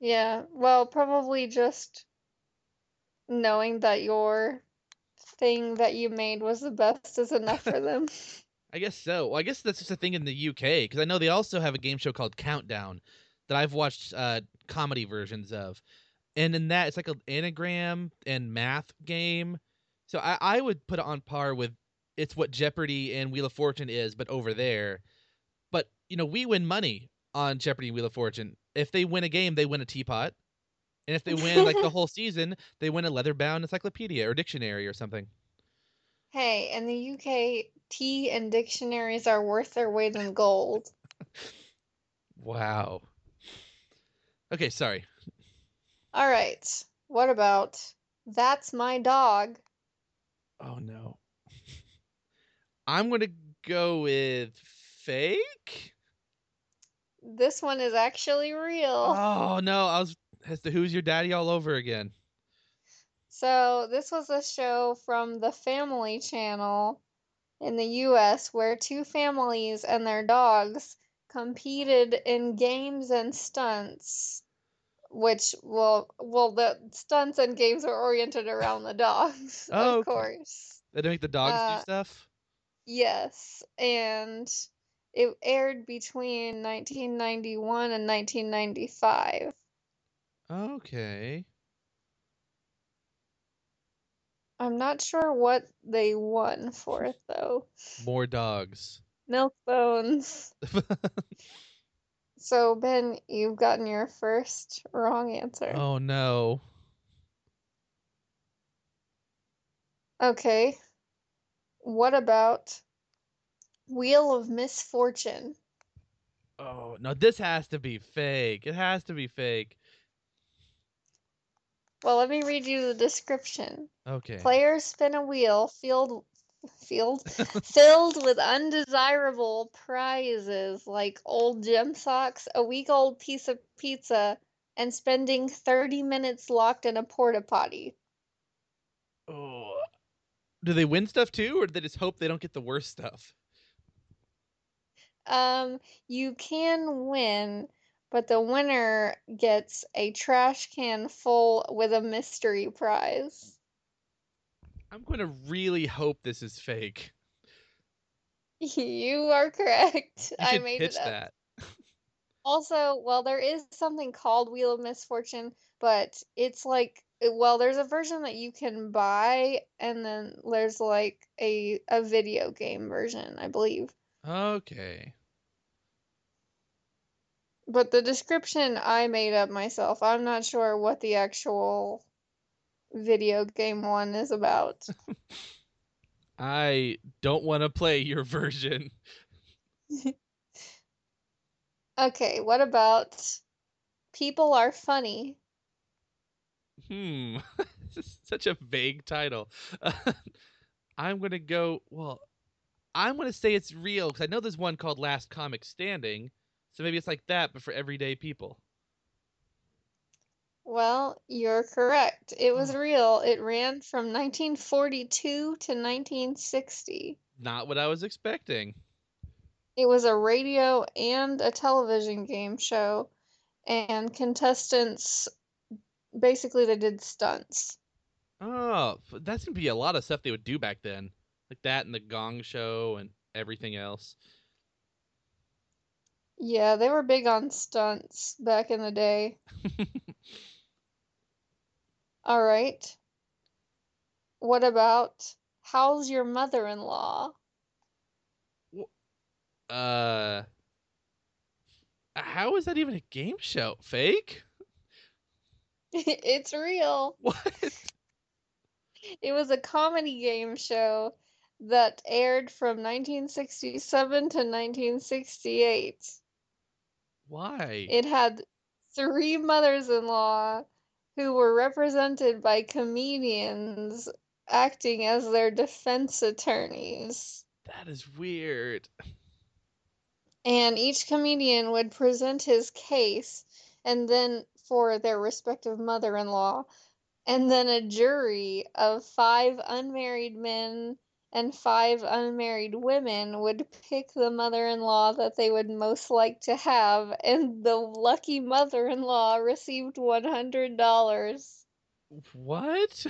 Yeah, well, probably just knowing that your thing that you made was the best is enough for them. I guess so. Well, I guess that's just a thing in the UK because I know they also have a game show called Countdown that I've watched uh, comedy versions of, and in that it's like an anagram and math game. So I, I would put it on par with it's what Jeopardy and Wheel of Fortune is, but over there. But you know, we win money on Jeopardy and Wheel of Fortune. If they win a game, they win a teapot, and if they win like the whole season, they win a leather-bound encyclopedia or dictionary or something. Hey, in the UK, tea and dictionaries are worth their weight in gold. Wow. Okay, sorry. All right, what about That's My Dog? Oh no. I'm gonna go with fake. This one is actually real. Oh no, I was has the Who's Your Daddy all over again. So, this was a show from the Family Channel in the US where two families and their dogs competed in games and stunts, which, well, well, the stunts and games were oriented around the dogs, Oh, of course. They make the dogs Uh, do stuff. Yes, and it aired between 1991 and 1995. Okay. I'm not sure what they won for it though. More dogs. Milk bones. So, Ben, you've gotten your first wrong answer. oh no. Okay. What about Wheel of Misfortune? Oh no, this has to be fake. It has to be fake. Well, let me read you the description. Okay. Players spin a wheel filled filled filled with undesirable prizes like old gym socks, a week old piece of pizza, and spending 30 minutes locked in a porta potty. Oh. Do they win stuff too, or do they just hope they don't get the worst stuff? Um, you can win, but the winner gets a trash can full with a mystery prize. I'm going to really hope this is fake. You are correct. You I made it up. that. Also, well, there is something called Wheel of Misfortune, but it's like, well, there's a version that you can buy, and then there's like a a video game version, I believe. Okay. But the description I made up myself. I'm not sure what the actual video game one is about. I don't want to play your version. Okay, what about People Are Funny? Hmm. such a vague title. I'm going to go, well, I'm going to say it's real because I know there's one called Last Comic Standing. So maybe it's like that, but for everyday people. Well, you're correct. It was Oh. real. It ran from 1942 to 1960. Not what I was expecting. It was a radio and a television game show, and contestants basically they did stunts. Oh, that's going to be a lot of stuff they would do back then. Like that and the Gong Show and everything else. Yeah, they were big on stunts back in the day. All right. What about How's Your Mother-in-Law? uh, how is that even a game show? Fake? It's real. What? It was a comedy game show that aired from 1967 to 1968. Why? It had three mothers in law who were represented by comedians acting as their defense attorneys. That is weird. And each comedian would present his case and then for their respective mother in law. And then a jury of five unmarried men and five unmarried women would pick the mother in law that they would most like to have, and the lucky mother in law received $100. What?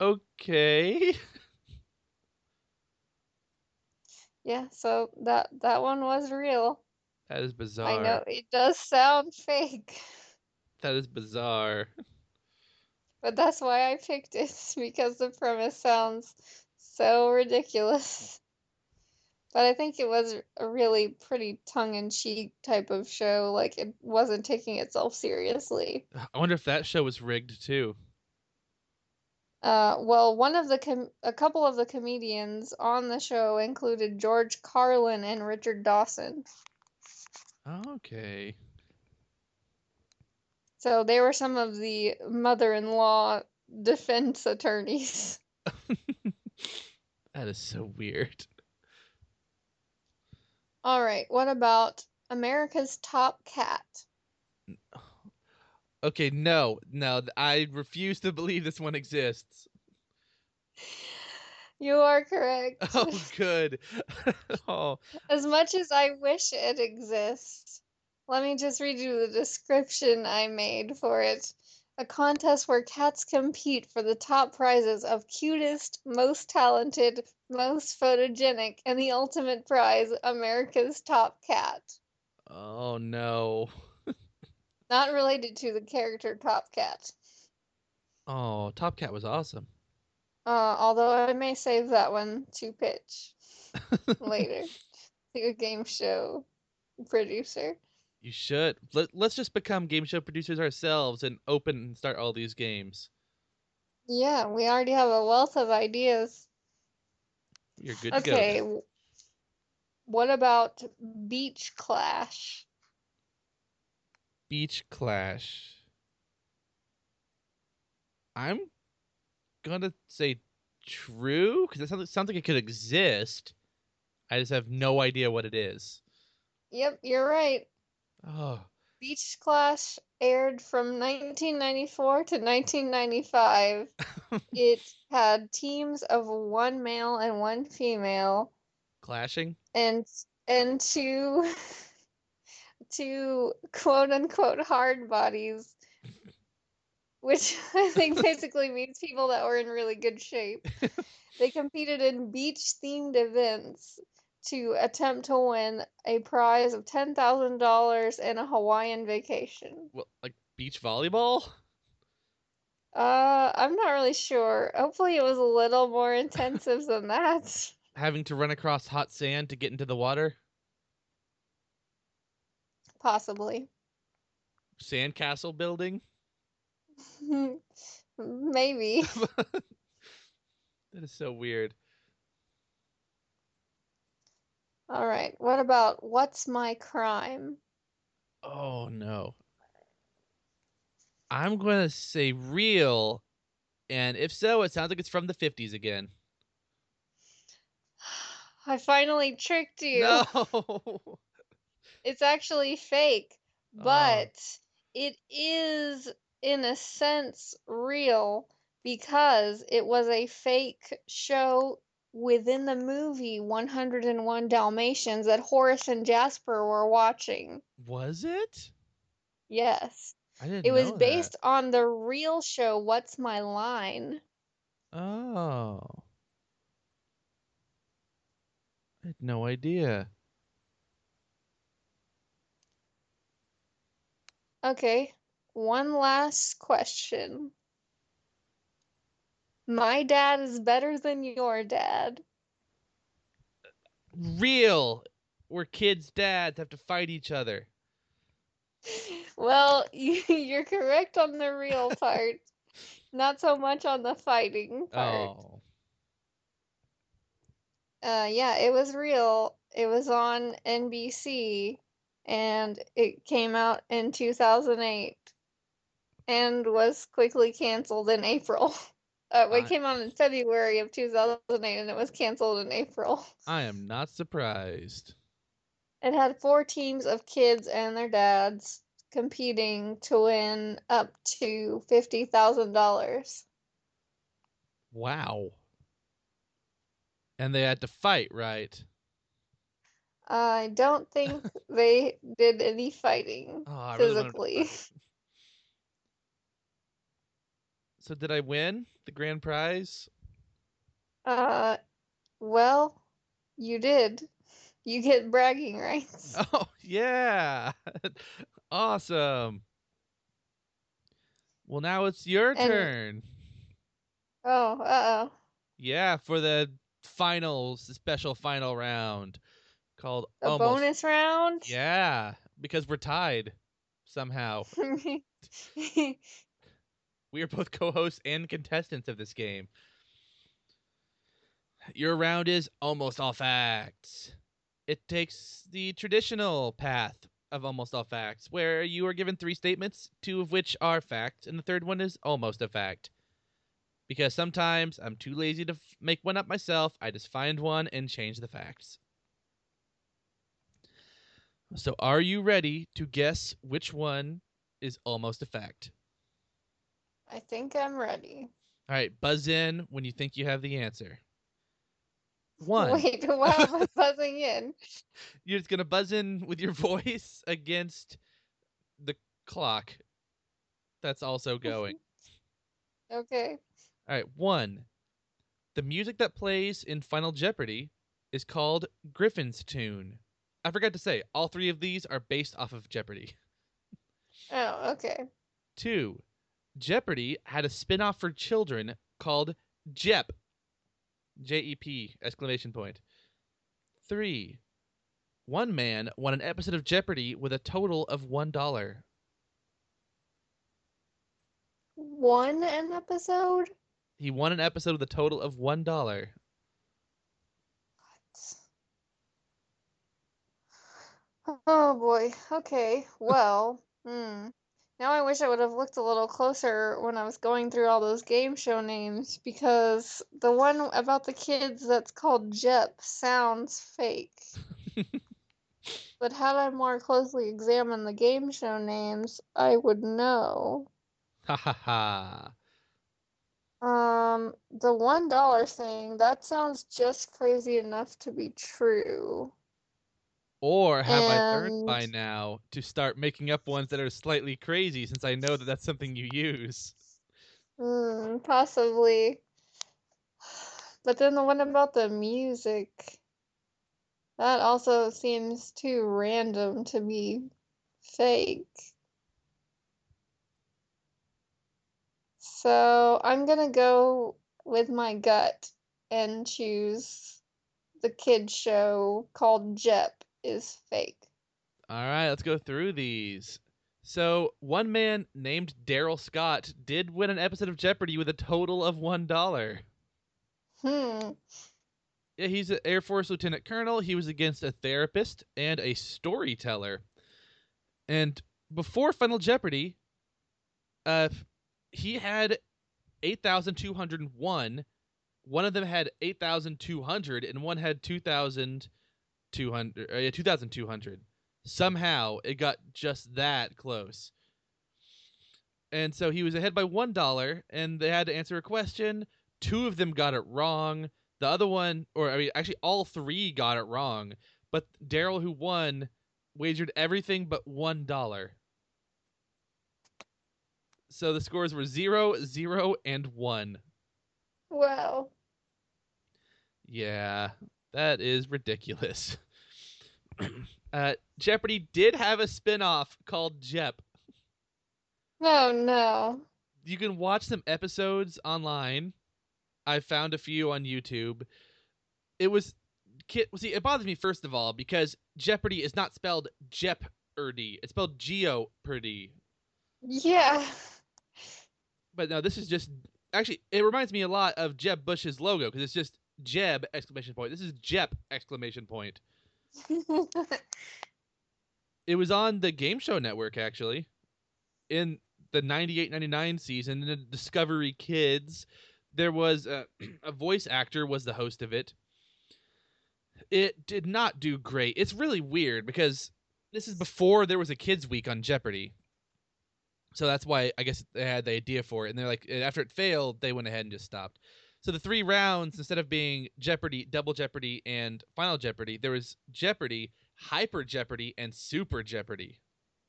okay. Yeah, so that that one was real. That is bizarre. I know it does sound fake, That is bizarre. But that's why I picked it because the premise sounds so ridiculous. But I think it was a really pretty tongue-in-cheek type of show, like it wasn't taking itself seriously. I wonder if that show was rigged too. Uh, well, one of the com a couple of the comedians on the show included George Carlin and Richard Dawson. Okay. So they were some of the mother-in-law defense attorneys. that is so weird. All right, what about America's Top Cat? Okay, no, no, I refuse to believe this one exists. You are correct. Oh, good. oh, As much as I wish it exists, let me just read you the description I made for it. A contest where cats compete for the top prizes of cutest, most talented, most photogenic, and the ultimate prize, America's Top Cat. oh no. Not related to the character Top Cat. Oh, Top Cat was awesome. Uh, although I may save that one to pitch later to a game show producer. You should. Let, let's just become game show producers ourselves and open and start all these games. Yeah, we already have a wealth of ideas. You're good to Okay, go. what about Beach Clash? Beach Clash. I'm gonna say true because it sounds, sounds like it could exist. I just have no idea what it is. Yep, you're right. Oh, Beach Clash aired from 1994 to 1995. It had teams of one male and one female, clashing. and and two two quote unquote hard bodies, which I think basically means people that were in really good shape. They competed in beach themed events to attempt to win a prize of $10,000 and a Hawaiian vacation. Well, like beach volleyball. Uh, I'm not really sure. Hopefully, it was a little more intensive than that. Having to run across hot sand to get into the water. Possibly. Sandcastle building. Maybe. That is so weird. All right. What about What's My Crime? Oh no. I'm gonna say real, and if so, it sounds like it's from the 50s again. I finally tricked you. No. It's actually fake, Oh. but it is, in a sense, real because it was a fake show within the movie 101 Dalmatians that Horace and Jasper were watching. Was it? Yes. I didn't It was that. based on the real show What's My Line? Oh. I had no idea. Okay, one last question. My dad is better than your dad. Real, where kids' dads have to fight each other. Well, you, you're correct on the real part. Not so much on the fighting part. Oh. Uh, yeah, it was real. It was on NBC and it came out in 2008 and was quickly canceled in April. Uh, it I- came out in February of 2008 and it was canceled in April. I am not surprised. It had four teams of kids and their dads competing to win up to $50,000. Wow. And they had to fight, right? I don't think they did any fighting Oh, I really physically. So did I win the grand prize? Uh, well, you did. You get bragging rights. Oh, yeah. awesome. Well, now it's your And- turn. Oh, uh-oh. Yeah, for the finals, the special final round called A almost. bonus round? Yeah, because we're tied somehow. We are both co-hosts and contestants of this game. Your round is almost all facts. It takes the traditional path of almost all facts, where you are given three statements, two of which are facts, and the third one is almost a fact. Because sometimes I'm too lazy to f- make one up myself, I just find one and change the facts. So, are you ready to guess which one is almost a fact? I think I'm ready. All right, buzz in when you think you have the answer. One. Wait, why am I buzzing in? You're just gonna buzz in with your voice against the clock. That's also going. Okay. All right, one. The music that plays in Final Jeopardy is called Griffin's Tune. I forgot to say, all three of these are based off of Jeopardy. Oh, okay. Two. Jeopardy had a spin-off for children called Jep. J E P exclamation point. Three. One man won an episode of Jeopardy with a total of one dollar. One an episode? He won an episode with a total of one What? Oh boy. Okay. Well, hmm. Now I wish I would have looked a little closer when I was going through all those game show names because the one about the kids that's called Jep sounds fake. But had I more closely examined the game show names, I would know. Ha ha ha. Um, the one dollar thing, that sounds just crazy enough to be true. Or have I learned by now to start making up ones that are slightly crazy since I know that that's something you use? Hmm, possibly. But then the one about the music, that also seems too random to be fake. So I'm gonna go with my gut and choose the kid show called Jep is fake. All right, let's go through these. So, one man named Daryl Scott did win an episode of Jeopardy with a total of one dollar. Hmm. Yeah, he's an Air Force lieutenant colonel. He was against a therapist and a storyteller. And before Final Jeopardy, uh, he had 8,201. One of them had 8,200, and one had 2,200. Uh, yeah, 2,200. Somehow, it got just that close. And so he was ahead by one dollar, and they had to answer a question. Two of them got it wrong. The other one, or I mean, actually, all three got it wrong. But Daryl, who won, wagered everything but one dollar. So the scores were zero, zero, and one. Wow. Yeah, that is ridiculous. uh, Jeopardy did have a spin-off called Jep. Oh no. You can watch some episodes online. I found a few on YouTube. It was see it bothers me first of all because Jeopardy is not spelled Jeopardy. It's spelled Geopardy. Yeah. But no, this is just actually it reminds me a lot of Jeb Bush's logo because it's just Jeb exclamation point. This is Jep exclamation point. It was on the Game Show Network actually, in the 98-99 season. In the Discovery Kids, there was a, a voice actor was the host of it. It did not do great. It's really weird because this is before there was a Kids Week on Jeopardy. So that's why I guess they had the idea for it. And they're like, after it failed, they went ahead and just stopped. So the three rounds, instead of being Jeopardy, Double Jeopardy, and Final Jeopardy, there was Jeopardy, Hyper Jeopardy, and Super Jeopardy.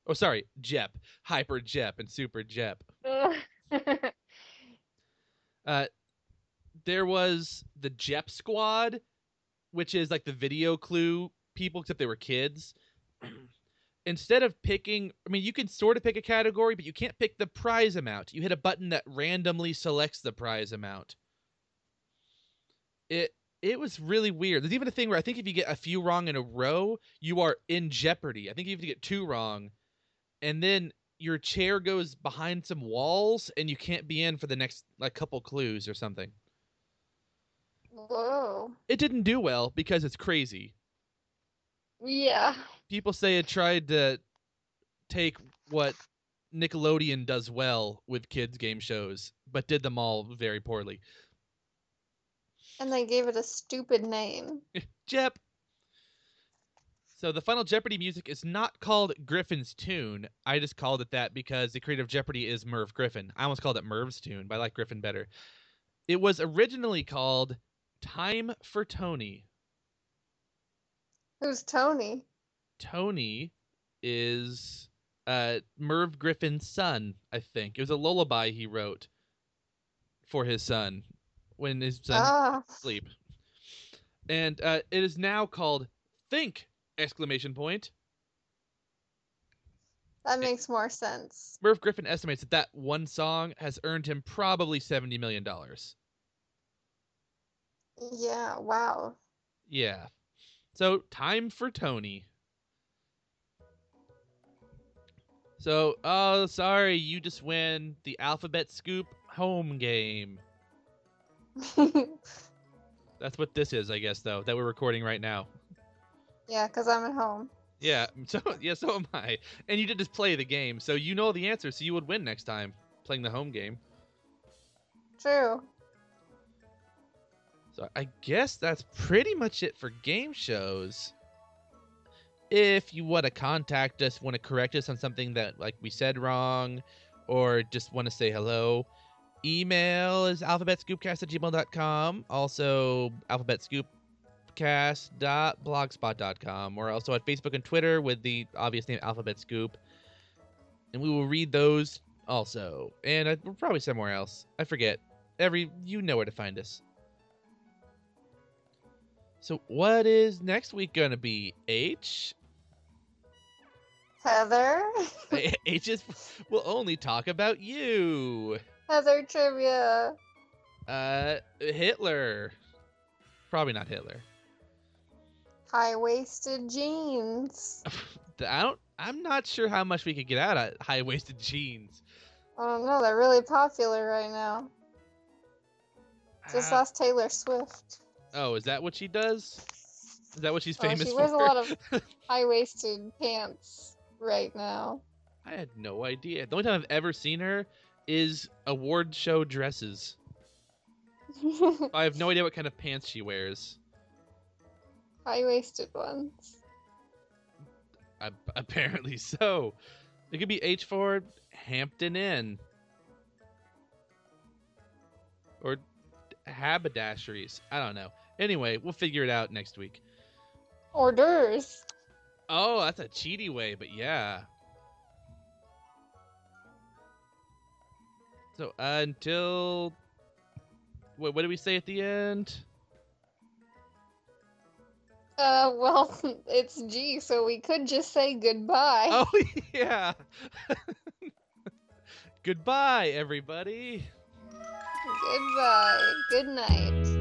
Oh, sorry, Jep, Hyper Jep, and Super Jep. Uh, there was the Jep Squad, which is like the video clue people, except they were kids. Instead of picking, I mean, you can sort of pick a category, but you can't pick the prize amount. You hit a button that randomly selects the prize amount. It it was really weird. There's even a thing where I think if you get a few wrong in a row, you are in jeopardy. I think you have to get two wrong, and then your chair goes behind some walls, and you can't be in for the next like couple clues or something. Whoa. It didn't do well because it's crazy. Yeah. People say it tried to take what Nickelodeon does well with kids game shows, but did them all very poorly. And they gave it a stupid name. Jep. So the Final Jeopardy music is not called Griffin's Tune. I just called it that because the creator of Jeopardy is Merv Griffin. I almost called it Merv's Tune, but I like Griffin better. It was originally called Time for Tony. Who's Tony? Tony is uh, Merv Griffin's son, I think. It was a lullaby he wrote for his son when his son Ah. sleep. And uh, it is now called Think! Exclamation point. That makes more sense. Merv Griffin estimates that that one song has earned him probably seventy million dollars. Yeah, wow. Yeah. So time for Tony. So, oh, sorry, you just win the Alphabet Scoop home game. That's what this is, I guess, though, that we're recording right now. yeah, because I'm at home. Yeah, so yeah, so am I. And you did just play the game, so you know the answer, so you would win next time playing the home game. True. So I guess that's pretty much it for game shows. If you want to contact us, want to correct us on something that like we said wrong, or just want to say hello, email is alphabetscoopcast at gmail.com. Also alphabetscoopcast.blogspot.com. We're also at Facebook and Twitter with the obvious name Alphabet Scoop. And we will read those also. And uh, we're probably somewhere else. I forget. Every you know where to find us. So what is next week gonna be? H? Heather? H is will only talk about you. Heather trivia. Uh Hitler. Probably not Hitler. High waisted jeans. I don't I'm not sure how much we could get out of high waisted jeans. I don't know, they're really popular right now. Just Ah, ask Taylor Swift. oh, is that what she does? Is that what she's Oh, famous she for? wears a lot of high waisted pants right now. I had no idea. The only time I've ever seen her is award show dresses. I have no idea what kind of pants she wears. high waisted ones. A- apparently so. It could be H for Hampton Inn. Or haberdasheries. I don't know. Anyway, we'll figure it out next week. Orders. Oh, that's a cheaty way, but yeah. So uh, until what, what did we say at the end? Uh, well, it's G, so we could just say goodbye. Oh yeah. Goodbye, everybody. Goodbye. Good night.